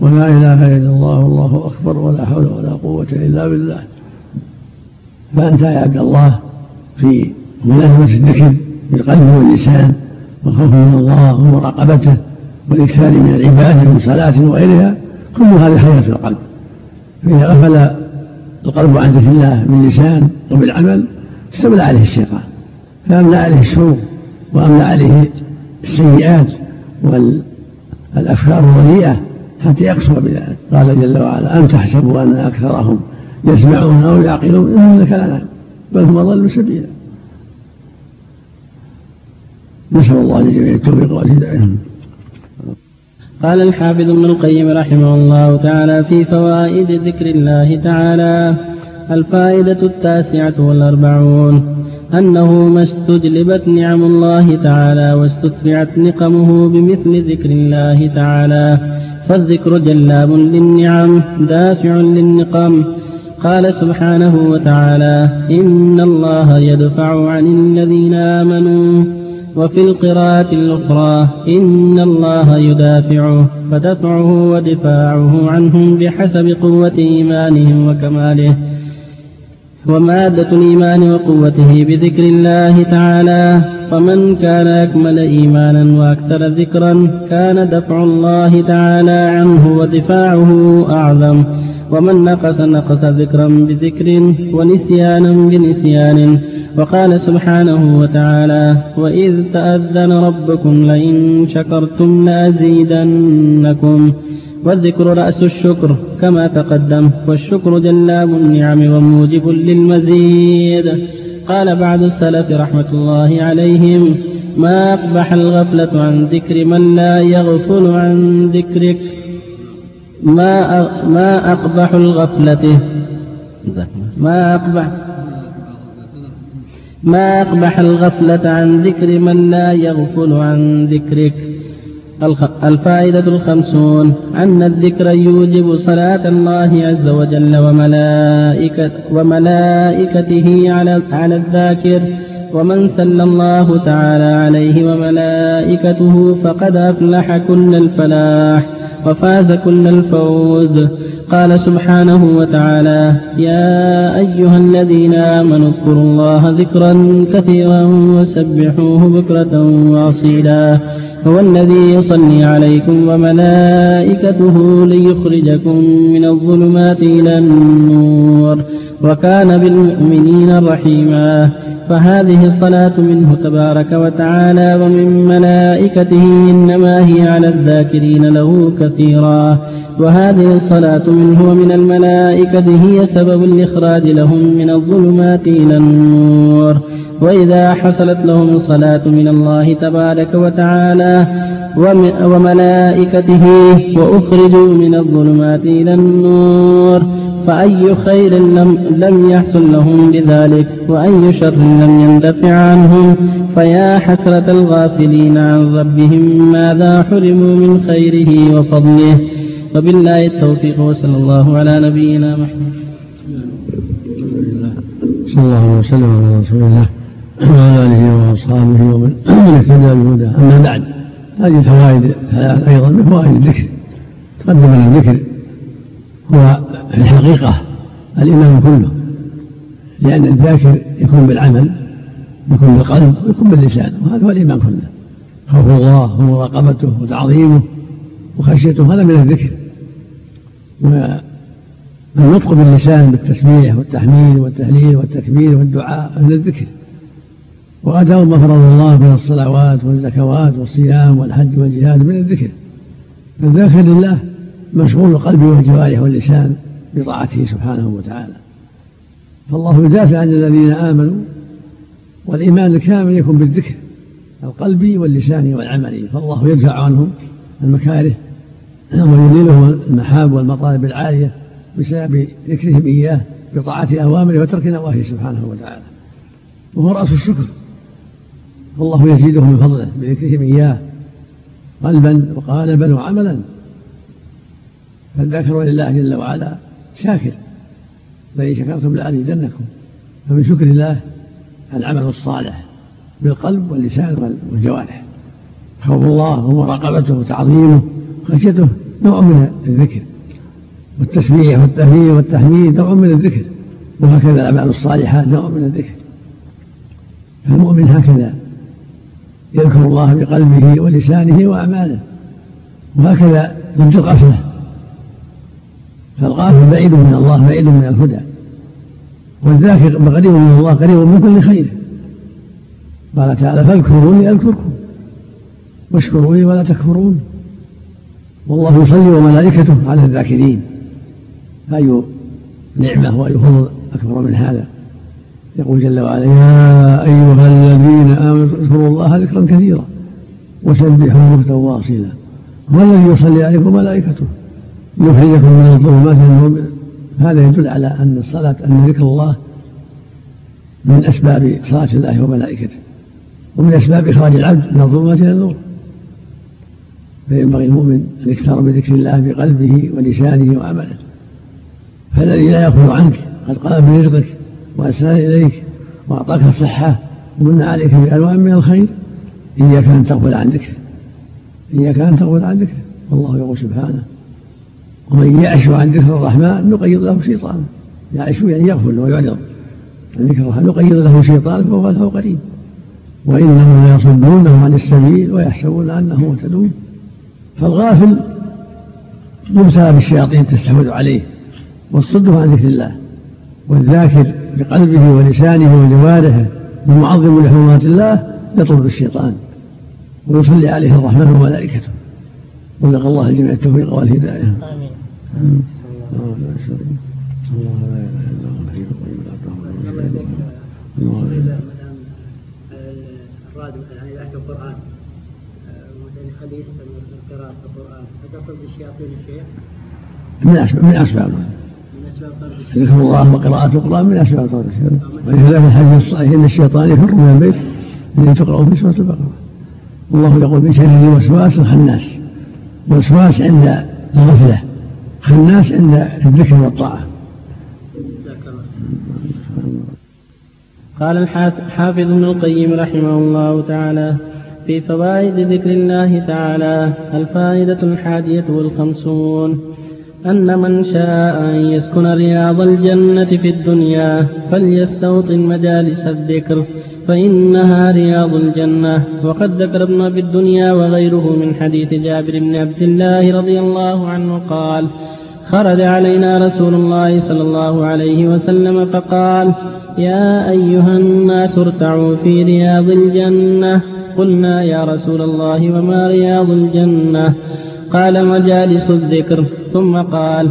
Speaker 3: ولا إله إلا الله والله أكبر ولا حول ولا قوة إلا بالله. فانت يا عبد الله في ملازمة الذكر بالقلب واللسان والخوف من الله ومراقبته والإكثار من العبادة من صلاة وغيرها كل هذه حياة القلب. فإذا غفل القلب عن ذكر الله باللسان وبالعمل استولى عليه الشيطان. فأملى عليه الشوق وأملى عليه السيئات والأفكار الرديئة حتى يقسو بذلك. قال جل وعلا أم تحسبوا أن أكثرهم يسمعون أو يعقلون إنهم لكالأنعام بل هم أضل سبيلا. نسأل الله لجميع التوفيق والهداية.
Speaker 1: قال الحافظ ابن القيم رحمه الله تعالى في فوائد ذكر الله تعالى الفائدة التاسعة والأربعون أنه ما استجلبت نعم الله تعالى واستتبعت نقمه بمثل ذكر الله تعالى فالذكر جلاب للنعم دافع للنقم قال سبحانه وتعالى إن الله يدفع عن الذين آمنوا وفي القراءة الأخرى إن الله يدافعه فدفعه ودفاعه عنهم بحسب قوة إيمانهم وكماله ومادة الإيمان وقوته بذكر الله تعالى فمن كان أكمل إيمانا وأكثر ذكرا كان دفع الله تعالى عنه ودفاعه أعظم. ومن نقص نقص ذكرا بذكر ونسيانا بنسيان. وقال سبحانه وتعالى وإذ تأذن ربكم لئن شكرتم لأزيدنكم. والذكر رأس الشكر كما تقدم. والشكر جلاب النعم وموجب للمزيد. قال بعض السلف رحمة الله عليهم ما أقبح الغفلة عن ذكر من لا يغفل عن ذكرك. ما ما أقبح الغفلة؟ ما أقبح ما أقبح الغفلة عن ذكر من لا يغفل عن ذكرك. الفائدة الخمسون. أن الذكر يوجب صلاة الله عز وجل وملائكة وملائكته على على الذاكر. ومن سلى الله تعالى عليه وملائكته فقد أفلح كل الفلاح وفاز كل الفوز. قال سبحانه وتعالى يا أيها الذين آمنوا اذكروا الله ذكرا كثيرا وسبحوه بكرة وأصيلا. هو الذي يصلي عليكم وملائكته ليخرجكم من الظلمات إلى النور وكان بالمؤمنين رحيما. فهذه الصلاة منه تبارك وتعالى ومن ملائكته إنما هي على الذاكرين له كثيرا. وهذه الصلاة منه ومن الملائكة هي سبب الإخراج لهم من الظلمات إلى النور. وإذا حصلت لهم الصلاة من الله تبارك وتعالى وملائكته وأخرجوا من الظلمات إلى النور فأي خير لم, لم يحصل لهم بذلك وأي شر لم يندفع عنهم فيا حسرة الغافلين عن ربهم ماذا حرموا من خيره وفضله وبالله التوفيق وصلى الله على نبينا محمد.
Speaker 3: صلى الله وسلم على رسول الله. وعلى آله وأصحابه ومن اهتدى بهداه أما بعد هذه الفوائد ثلاث أيضا من فوائد الذكر. تقدم لنا الذكر هو في الحقيقة الإيمان كله لأن الذاكر يكون بالعمل يكون بالقلب ويكون باللسان وهذا هو الإيمان كله. خوف الله ومراقبته وتعظيمه وخشيته هذا من الذكر. والنطق باللسان بالتسبيح والتحميد والتهليل والتكبير والدعاء من الذكر. وأداء ما فرض الله من الصلوات والزكوات والصيام والحج والجهاد من الذكر. فالذاكر لله مشغول القلب والجوارح واللسان بطاعته سبحانه وتعالى. فالله يدافع عن الذين آمنوا والإيمان الكامل يكون بالذكر القلبي واللساني والعملي فالله يدفع عنهم المكاره ويذلهم المحاب والمطالب العالية بسبب ذكرهم إياه بطاعة أوامره وترك نواهيه سبحانه وتعالى. وهو رأس الشكر. فالله يزيدهم من فضله بذكرهم إياه قلبا وقالبا وعملا. فالذاكر لله جل وعلا شاكر. فإن شكرتم لأزيدنكم. فمن شكر الله العمل الصالح بالقلب واللسان والجوارح. خوف الله ومراقبته وتعظيمه خشيته نوع من الذكر. والتسبيح والتهليل والتحميد نوع من الذكر. وهكذا الأعمال الصالحات نوع من الذكر. فالمؤمن هكذا يذكر الله بقلبه ولسانه وأعماله. وهكذا ضد الغفلة فالغافل بعيد من الله بعيد من الهدى. والذاكر قريب من الله قريب من كل خير. قال تعالى فاذكروني أذكركم واشكروا لي ولا تكفرون. والله يصلي وملائكته على الذاكرين. أي نعمة وأي فضل أكبر من هذا. يقول جل وعلا يا أيها الذين آمنوا اذكروا الله ذكرا كثيرا وسبحوه بكرة واصيلا هو الذي يصلي عليكم وملائكته ليخرجكم من الظلمات إلى هذا يدل على أن الصلاة أن ذكر الله من أسباب صلاة الله وملائكته ومن أسباب إخراج العبد من الظلمات إلى النور. فينبغي المؤمن أن يكثر بذكر الله بقلبه ولسانه وعمله. فالذي لا يأخذ عنك قد قام برزقك وأسنى إليك وأعطاك الصحة ومن عليك بألوان من الخير إياك أن تغفل عن ذكره إياك أن تغفل عن ذكره والله يقول سبحانه ومن يعش عن ذكر الرحمن نقيض له شيطانا يعش يعني يغفل ويعرض. عن ذكر الرحمن نقيض له شيطان فهو له قريب. وإنهم ليصدونهم عن السبيل ويحسبون أنهم مهتدون. فالغافل مبتلى بالشياطين تستحوذ عليه وتصده عن ذكر الله والذاكر بقلبه ولسانه وجوارحه المعظم لحرمات الله يطرد الشيطان ويصلي عليه الرحمن وملائكته. رزق الله الجميع التوفيق والهداية. آمين. الله لا
Speaker 4: الراد مثلا اذا القران مثلا قراءه القران هل الشياطين الشيخ؟
Speaker 3: من أسباب. من أسباب. ذكر الله وقراءة القرآن من أسباب طرد الشيطان ولهذا في الحديث الصحيح أن الشيطان يفر من البيت الذي تقرأ في سورة البقرة. والله يقول من شر الوسواس الخناس. الوسواس عند الغفلة. خناس عند الذكر والطاعة.
Speaker 1: قال الحافظ ابن القيم رحمه الله تعالى في فوائد ذكر الله تعالى الفائدة الحادية والخمسون. أن من شاء أن يسكن رياض الجنة في الدنيا فليستوطن مجالس الذكر فإنها رياض الجنة. وقد ذكر ابن أبي الدنيا وغيره من حديث جابر بن عبد الله رضي الله عنه قال خرج علينا رسول الله صلى الله عليه وسلم فقال يا أيها الناس ارتعوا في رياض الجنة. قلنا يا رسول الله وما رياض الجنة؟ قال مجالس الذكر ثم قال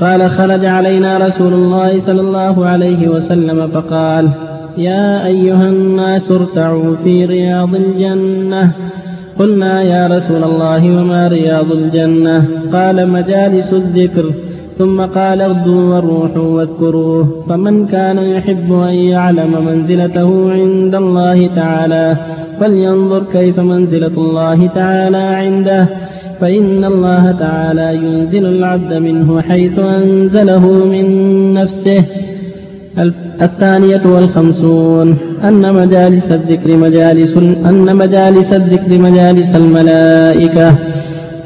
Speaker 1: قال خرج علينا رسول الله صلى الله عليه وسلم فقال يا أيها الناس ارتعوا في رياض الجنة. قلنا يا رسول الله وما رياض الجنة؟ قال مجالس الذكر. ثم قال اغدوا والروح واذكروه. فمن كان يحب أن يعلم منزلته عند الله تعالى فلينظر كيف منزلة الله تعالى عنده. فإن الله تعالى ينزل العبد منه حيث أنزله من نفسه. الثانية والخمسون. أن مجالس الذكر مجالس أن مجالس الذكر مجالس الملائكة.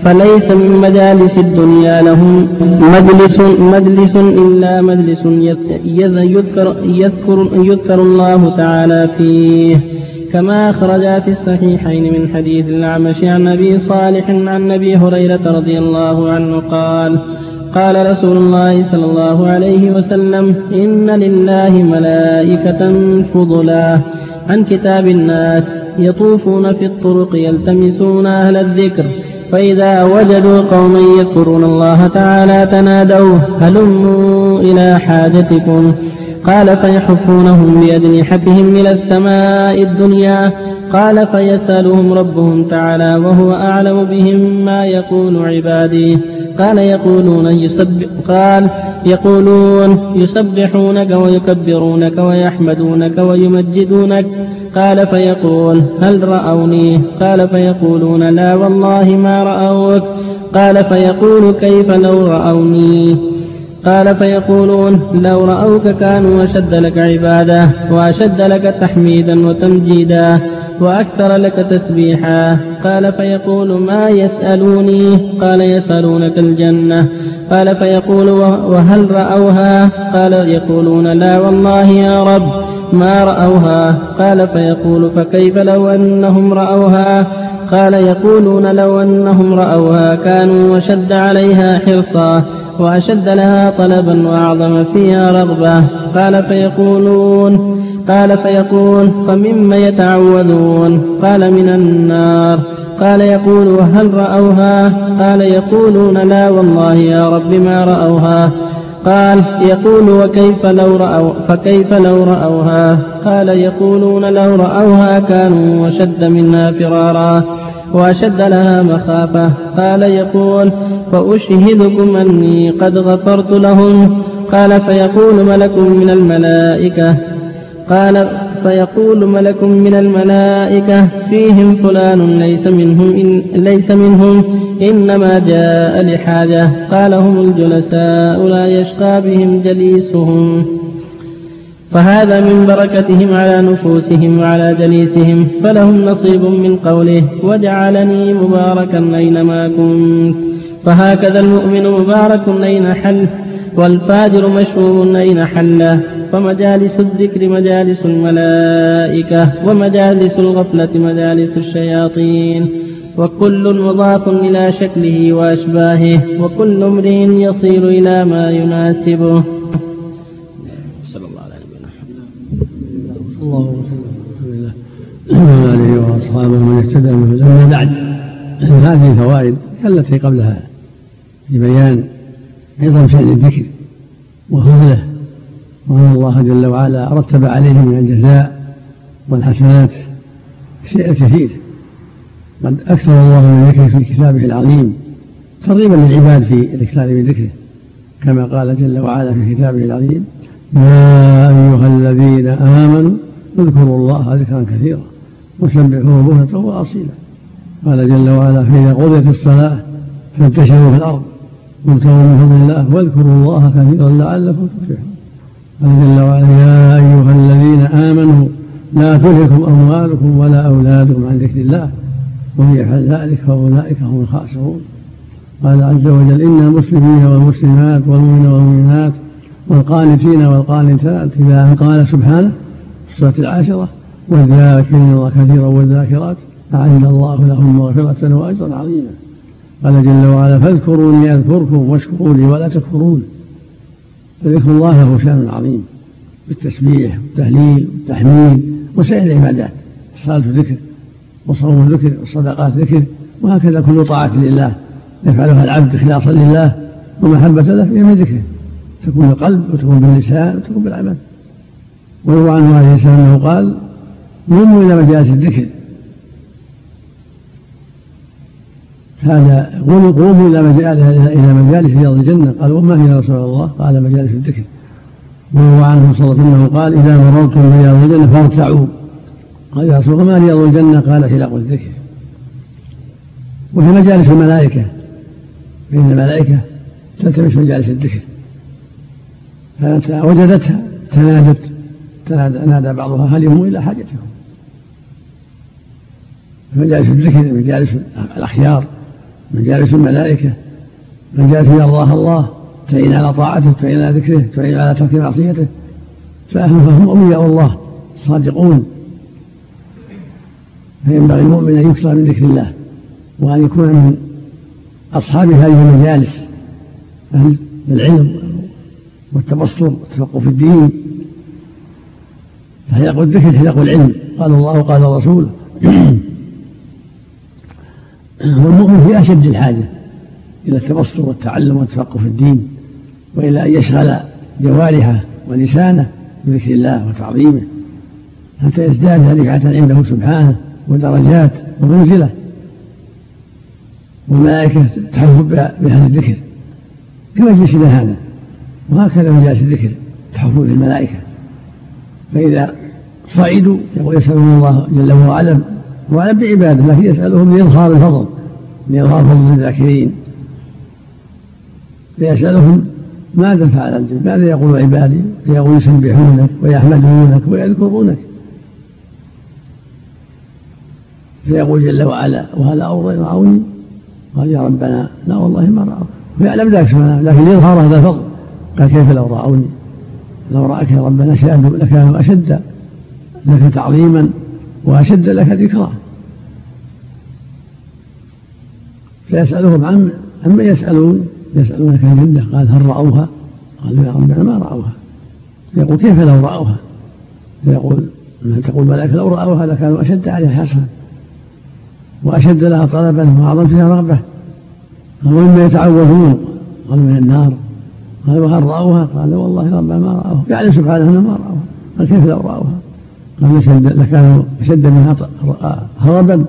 Speaker 1: فليس من مجالس الدنيا لهم مجلس مجلس إلا مجلس يذكر, يذكر, يذكر الله تعالى فيه. كما أخرجا في الصحيحين من حديث الأعمش عن أبي صالح عن أبي هريرة رضي الله عنه قال قال رسول الله صلى الله عليه وسلم إن لله ملائكة فضلا عن كتاب الناس يطوفون في الطرق يلتمسون أهل الذكر فإذا وجدوا قوما يذكرون الله تعالى تنادوا هلموا إلى حاجتكم. قال فيحفونهم بأجنحتهم إلى السماء الدنيا. قال فيسألهم ربهم تعالى وهو أعلم بهم ما يقول عبادي. قال يقولون يسبح قال يقولون يسبحونك ويكبرونك ويحمدونك ويمجدونك. قال فيقول هل رأوني؟ قال فيقولون لا والله ما رأوك. قال فيقول كيف لو رأوني؟ قال فيقولون لو رأوك كانوا أشد لك عبادة وأشد لك تحميدا وتمجيدا وأكثر لك تسبيحا. قال فيقول ما يسألوني؟ قال يسألونك الجنة. قال فيقول وهل رأوها؟ قال يقولون لا والله يا رب ما رأوها. قال فيقول فكيف لو أنهم رأوها؟ قال يقولون لو أنهم رأوها كانوا وشد عليها حرصا. وأشد لها طلبا وأعظم فيها رغبة. قال فيقولون قال فيقول فمما يتعوذون؟ قال من النار. قال يقول وهل رأوها؟ قال يقولون لا والله يا رب ما رأوها. قال يقول وكيف لو رأوا فكيف لو رأوها؟ قال يقولون لو رأوها كانوا وشد منا فرارا وأشد لها مخافة. قال يقول فأشهدكم أني قد غفرت لهم. قال فيقول ملك من الملائكة قال فيقول ملك من الملائكة فيهم فلان ليس منهم إن ليس منهم إنما جاء لحاجة. قال هم الجلساء لا يشقى بهم جليسهم. فهذا من بركتهم على نفوسهم وعلى جليسهم فلهم نصيب من قوله وجعلني مباركا أينما كنت. فهكذا المؤمن مبارك أين حل؟ والفاجر مشهور أين حله فمجالس الذكر مجالس الملائكة ومجالس الغفلة مجالس الشياطين. وكل مضاف إلى شكله وأشباهه وكل امرئ يصير إلى ما يناسبه.
Speaker 2: صلى الله عليه وسلم
Speaker 3: الله وسلم. وعلى آله وأصحابه من اهتدى به أما بعد هذه الفوائد كالتي قبلها. لبيان عظم شأن الذكر وفضله وأن الله جل وعلا رتب عليه من الجزاء والحسنات شيء كثير قد أكثر الله من ذكره في كتابه العظيم ترغيبا للعباد في الإكثار من ذكره كما قال جل وعلا في كتابه العظيم يا أيها الذين آمنوا اذكروا الله ذكرا كثيرا وسبحوه بكرة وأصيلا. قال جل وعلا فإذا قضيت الصلاة فانتشروا في الأرض من فضل الله. واذكروا الله كثيرا لعلكم تفلحون. قال جل وعلا يا أيها الذين آمنوا لا تلهكم أموالكم ولا أولادكم عن ذكر الله. ومن يفعل ذلك فأولئك هم الخاسرون. قال عز وجل إن المسلمين والمسلمات والمؤمنين والمؤمنات والقانتين والقانتات إذا قال سبحانه في السورة العاشرة والذاكرين الله كثيرا والذاكرات أعد الله لهم مغفرة وأجرا عظيما. قال جل وعلا فاذكروني أذكركم واشكروا لي ولا تكفرون. فذكر الله له شأن عظيم بالتسبيح والتهليل والتحميد وسائر العبادات الصلاة ذكر وصوم ذكر والصدقات ذكر وهكذا كل طاعة لله. يفعلها العبد إخلاصا لله ومحبة له هي من ذكره. تكون بالقلب وتكون باللسان وتكون بالعمل. ويروى عنه عليه السلام انه قال قوموا إلى مجالس الذكر هذا قوموا إلى إلى مجالس رياض الجنة. قالوا وما هي يا رسول الله؟ قال مجالس الذكر. وهو عنه صلى الله عليه وسلم قال إذا مررتم برياض الجنة فارتعوا قال يا رسول الله ما رياض الجنة؟ قال حلاق الذكر. وهي مجالس الملائكة. فإن الملائكة تلتمس مجالس الذكر. فوجدتها تنادت تنادى نادى بعضها هل يهم إلى حاجتهم؟ مجالس الذكر مجالس الأخيار. مجالس الملائكة مجالس يرضاها الله تعين على طاعته تعين على ذكره تعين على ترك معصيته. فأهلها هم أولياء الله الصادقون فينبغي المؤمن أن يكثر من ذكر الله وأن يكون من أصحاب هذه المجالس أهل العلم والتبصر والتفقه في الدين. فحلق الذكر حلق العلم. قال الله وقال الرسول. والمؤمن في أشد الحاجة إلى التبصر والتعلم والتفقه في الدين وإلى أن يشغل جوارحه ولسانه بذكر الله وتعظيمه حتى يزداد رفعة عنده سبحانه ودرجات ومنزلة والملائكة تحف بهذا الذكر. كمجلسنا هذا. وهكذا مجالس الذكر تحف به الملائكة فإذا صعدوا يقول يسألون الله جل وعلا وأعلم بعبادة لكن يسألهم لإظهار الفضل لإظهار فضل الذاكرين. فيسألهم ماذا فعل الجن؟ ماذا يقول عبادي؟ فيقول يسبحونك ويحمدونك ويذكرونك. فيقول جل وعلا وهل أو رأوني قال يا ربنا لا والله ما رأوا ويعلم ذلك سبحانه لكن ليظهر هذا الفضل. قال كيف لو رأوني؟ لو رأك يا ربنا لكانوا أشد لك تعظيما. وأشد لك ذكرا فيسألهم عن عمن يسألون. يسألونك عن الجنة. قال هل رأوها؟ قالوا يا ربنا ما رأوها. يقول كيف لو رأوها؟ فيقول تقول الملائكة لو رأوها لكانوا أشد عليها حسنا وأشد لها طلبا وأعظم فيها رغبة. قالوا مما يتعوذون؟ قالوا من النار. قال وهل رأوها؟ قال والله ربنا ما رأوها. يعلم سبحانه ما رأوها. قال كيف لو رأوها؟ قال لكانوا أشد منها هربا.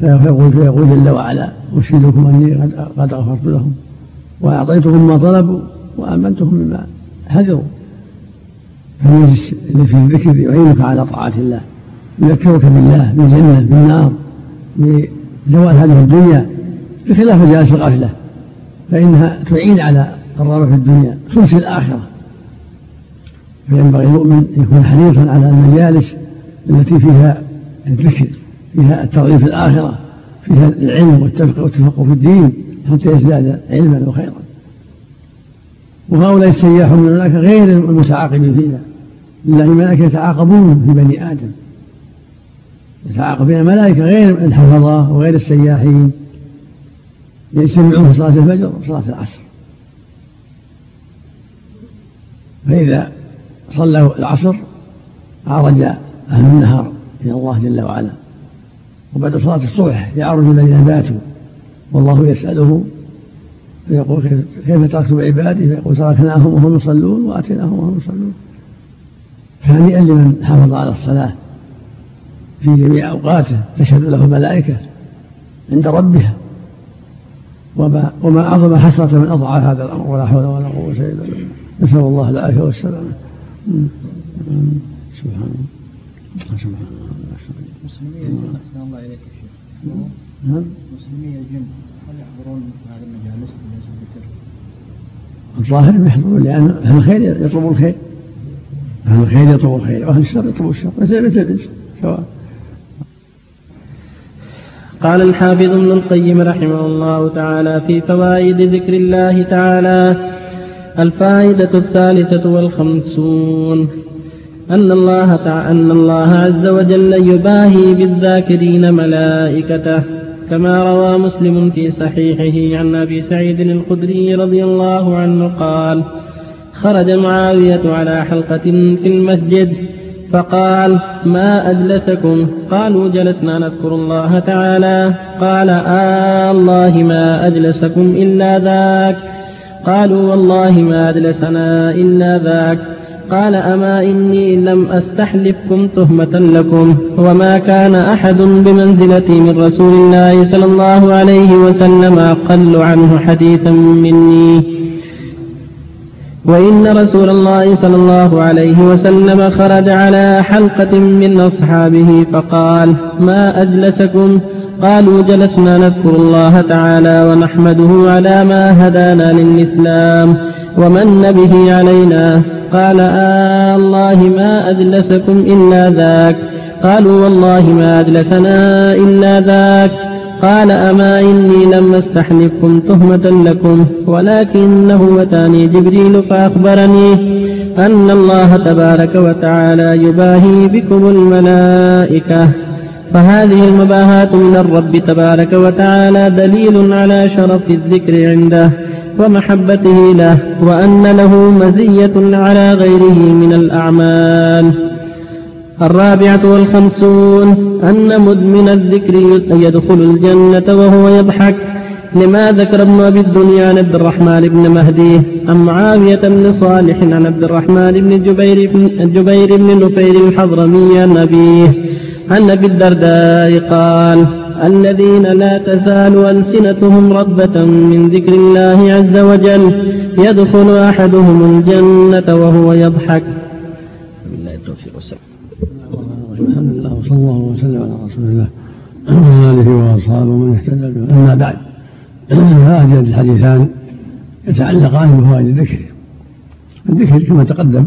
Speaker 3: فيقول فيقول جل وعلا أشهدكم أني قد غفرت لهم وأعطيتهم ما طلبوا وآمنتهم بما هجروا فالمجلس اللي فيه الذكر يعينك على طاعة الله يذكرك بالله بالجنة بالنار بزوال هذه الدنيا بخلاف مجالس الغفلة فإنها تعين على الرغبة في الدنيا خصوص الآخرة. فينبغي المؤمن أن يكون حريصا على المجالس التي فيها الذكر فيها الترغيب في الآخرة فيها العلم والتفقه في الدين حتى يزداد علما وخيرا. وهؤلاء السياحون من الملائكة غير المتعاقبين فيها لله الملائكة يتعاقبون في بني آدم. يتعاقب بين الملائكة غير الحفظة وغير السياحين يجتمعون في صلاة الفجر وصلاة العصر. فإذا صلوا العصر عرج أهل النهار إلى الله جل وعلا. وبعد صلاة الصبح يعرج الذين باتوا والله يسأله فيقول كيف تركتم عبادي فيقول تركناهم وهم يصلون وآتيناهم وهم يصلون. فهنيئا لمن حافظ على الصلاة في جميع أوقاته تشهد له الملائكة عند ربها. وما, وما أعظم حسرة من اضعى هذا الأمر ولا حول ولا قوة إلا بالله. نسأل الله العافية والسلامة. سبحان الله سبحان الله
Speaker 4: مسلمي الجن احسن الله اليك يا شيخ نعم مسلمي الجن هل يحضرون هذه المجالس؟
Speaker 3: الظاهر يحضرون لأن أهل الخير يطلبوا الخير أهل الخير يطلبوا الخير وأهل الشر يطلبوا الشر مثل مثل سواء
Speaker 1: قال الحافظ ابن القيم رحمه الله تعالى في فوائد ذكر الله تعالى الفائدة الثالثة والخمسون. أن الله تعالى أن الله عز وجل يباهي بالذاكرين ملائكته كما روى مسلم في صحيحه عن أبي سعيد الخدري رضي الله عنه قال خرج معاوية على حلقة في المسجد فقال ما أجلسكم؟ قالوا جلسنا نذكر الله تعالى. قال آه الله ما أجلسكم إلا ذاك. قالوا والله ما أجلسنا إلا ذاك. قال أما إني لم أستحلفكم تهمة لكم وما كان أحد بمنزلتي من رسول الله صلى الله عليه وسلم أقل عنه حديثا مني. وإن رسول الله صلى الله عليه وسلم خرج على حلقة من أصحابه فقال ما أجلسكم؟ قالوا جلسنا نذكر الله تعالى ونحمده على ما هدانا للإسلام ومن به علينا. قال آه الله ما أجلسكم إلا ذاك. قالوا والله ما أجلسنا إلا ذاك. قال أما إني لم أستحلفكم تهمة لكم ولكنه أتاني جبريل فأخبرني أن الله تبارك وتعالى يباهي بكم الملائكة. فهذه المباهاة من الرب تبارك وتعالى دليل على شرف الذكر عنده ومحبته له وأن له مزية على غيره من الأعمال. الرابعة والخمسون أن مدمن الذكر يدخل الجنة وهو يضحك. لما ذكر ابن أبي الدنيا عن عبد الرحمن بن مهدي عن معاوية بن صالح عن عبد الرحمن بن جبير بن, جبير بن نفير الحضرمي عن أبيه. عن أبي الدرداء قال الذين لا تزال ألسنتهم ربة من ذكر الله عز وجل يدخل أحدهم الجنة وهو يضحك.
Speaker 2: بالله التوفيق والسلام.
Speaker 3: الحمد لله وصلى الله وسلم على رسول الله وعلى آله وأصحابه ومن اهتدى به. أما بعد هذان الحديثان يتعلقان بفوائد الذكر الذكر كما تقدم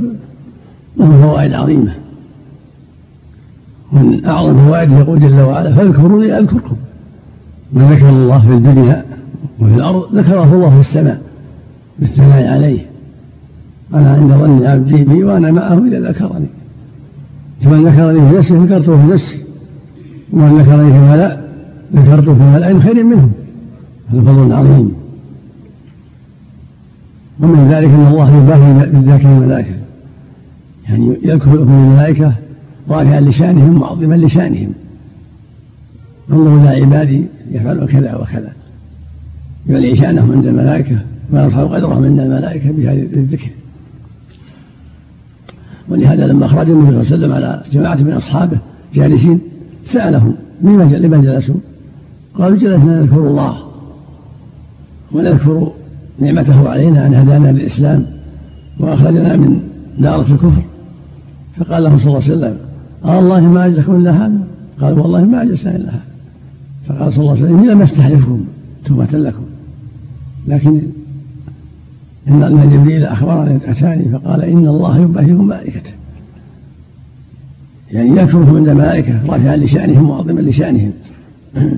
Speaker 3: له فوائد عظيمة. ومن أعظم فوائده يقول جل وعلا فاذكروني أذكركم. من ذكر الله في الدنيا وفي الأرض ذكره الله في السماء بالثناء عليه. أنا عند ظن عبدي بي وأنا معه اذا ذكرني. فمن ذكرني في نفسه ذكرته في نفسي ومن ذكرني في ملأ ذكرته في ملأ خير منهم هذا فضل عظيم. ومن ذلك أن الله يباهي بالذاكرين الملائكه يعني يذكر لكم الملائكة رافعا لشانهم معظما لشانهم. انظروا إلى عبادي يفعل كذا وكذا. يعلي شانهم عند الملائكة ويرفع قدرهم عند الملائكة بهذا الذكر. ولهذا لما خرج النبي صلى الله عليه وسلم على جماعة من أصحابه جالسين سألهم لمن جلسوا؟ قالوا جلسنا نذكر الله ونذكر نعمته علينا أن هدانا للإسلام وأخرجنا من دارة الكفر. فقال لهم صلى الله عليه وسلم آه الله ما أجلسكم إلا هذا؟ قالوا والله ما أجلسنا إلا هذا. فقال صلى الله عليه وسلم إني لم أستحلفكم؟ تهمة لكم. لكن إن جبريل أخبرني أتاني فقال إن الله يباهيكم ملائكته يعني يذكرهم عند الملائكة رافعا لشأنهم معظما لشأنهم.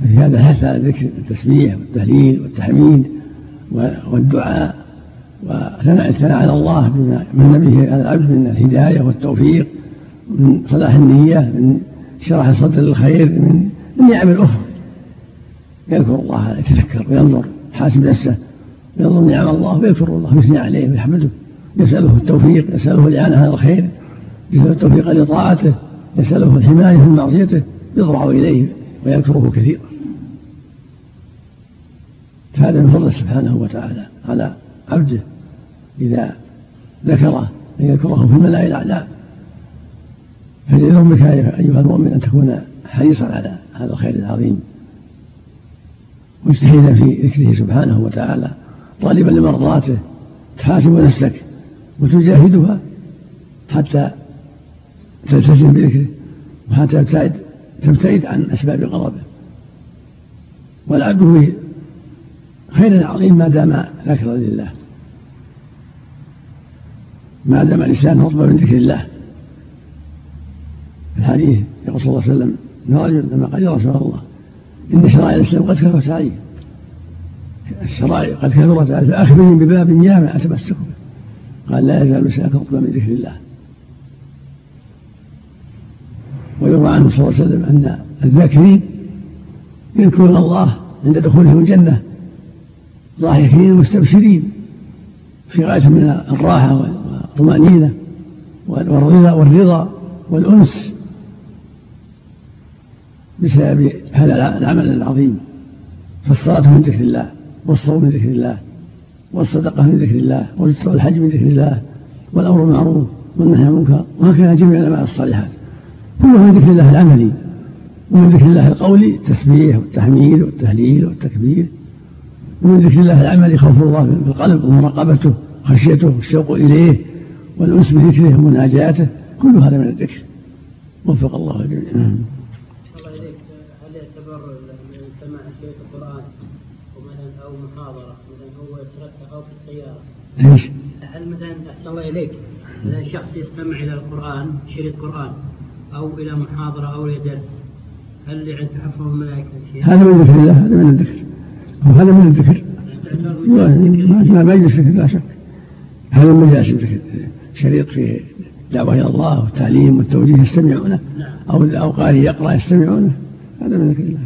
Speaker 3: ففي هذا الحث على ذكر التسبيح والتهليل والتحميد والدعاء وثناء الثناء على الله بما من به على العبد من الهداية والتوفيق. من صلاح النية من شرح الصدر للخير من من نعم الأخرى. يذكر الله يتذكر وينظر حاسب نفسه ينظر نعم الله ويذكر الله ويثني عليه ويحمده يسأله التوفيق يسأله الإعانة على الخير يسأله التوفيق لطاعته يسأله الحماية من معصيته يضرع إليه ويذكره كثيرا. فهذا من فضله سبحانه وتعالى على عبده إذا ذكره أن يذكره في الملأ الأعلى. فجدر بك أيها المؤمن أن تكون حريصا على هذا الخير العظيم. مجتهدا في ذكره سبحانه وتعالى طالبا لمرضاته تحاسب نفسك وتجاهدها حتى تلتزم بذكره وحتى تبتعد تبتعد عن أسباب غضبه. والعبد في خير عظيم ما دام ذاكرا لله. ما دام الإنسان رطبا من ذكر الله. الحديث يقول صلى الله عليه وسلم ان رجل لما قال يا رسول الله إن شرائع الاسلام قد كثرت علي الشرائع قد كثرت فأخبرني بباب جامع أتمسك به. قال لا يزال لسانك رطبا من ذكر الله. ويروى عنه صلى الله عليه وسلم أن الذاكرين يذكرون الله عند دخولهم الجنة. ضاحكين مستبشرين. في غاية من الراحة والطمأنينة والرضا والرضا والأنس. بسبب هذا العمل العظيم. فالصلاة من ذكر الله والصوم من ذكر الله والصدقة من ذكر الله والحج من ذكر الله والأمر بالمعروف والنهي عن المنكر وهكذا جميع الأعمال الصالحات. كلها من ذكر الله العملي ومن ذكر الله القولي التسبيح والتحميد والتهليل والتكبير. ومن ذكر الله العملي خوف الله في القلب ومراقبته خشيته والشوق إليه والأنس بذكره ومناجاته. كل هذا من الذكر. وفق الله الجميع
Speaker 5: هل يعتبر سماع شريط القرآن ومثلا أو محاضرة مثلا هو يسردها أو في السيارة
Speaker 3: إيش؟
Speaker 5: هل مثلا أحسن الله إليك مثلا شخص يستمع إلى القرآن شريط قرآن أو إلى محاضرة أو إلى درس هل يعني تحفظ الملائكة شيء؟
Speaker 3: هذا من ذكر الله هذا من الذكر. هذا من الذكر. ما يجلس ذكر لا شك. هذا من مجالس الذكر. شريط فيه دعوة إلى الله والتعليم والتوجيه يستمعونه أو أو قارئ يقرأ يستمعونه. هذا من ذكر الله.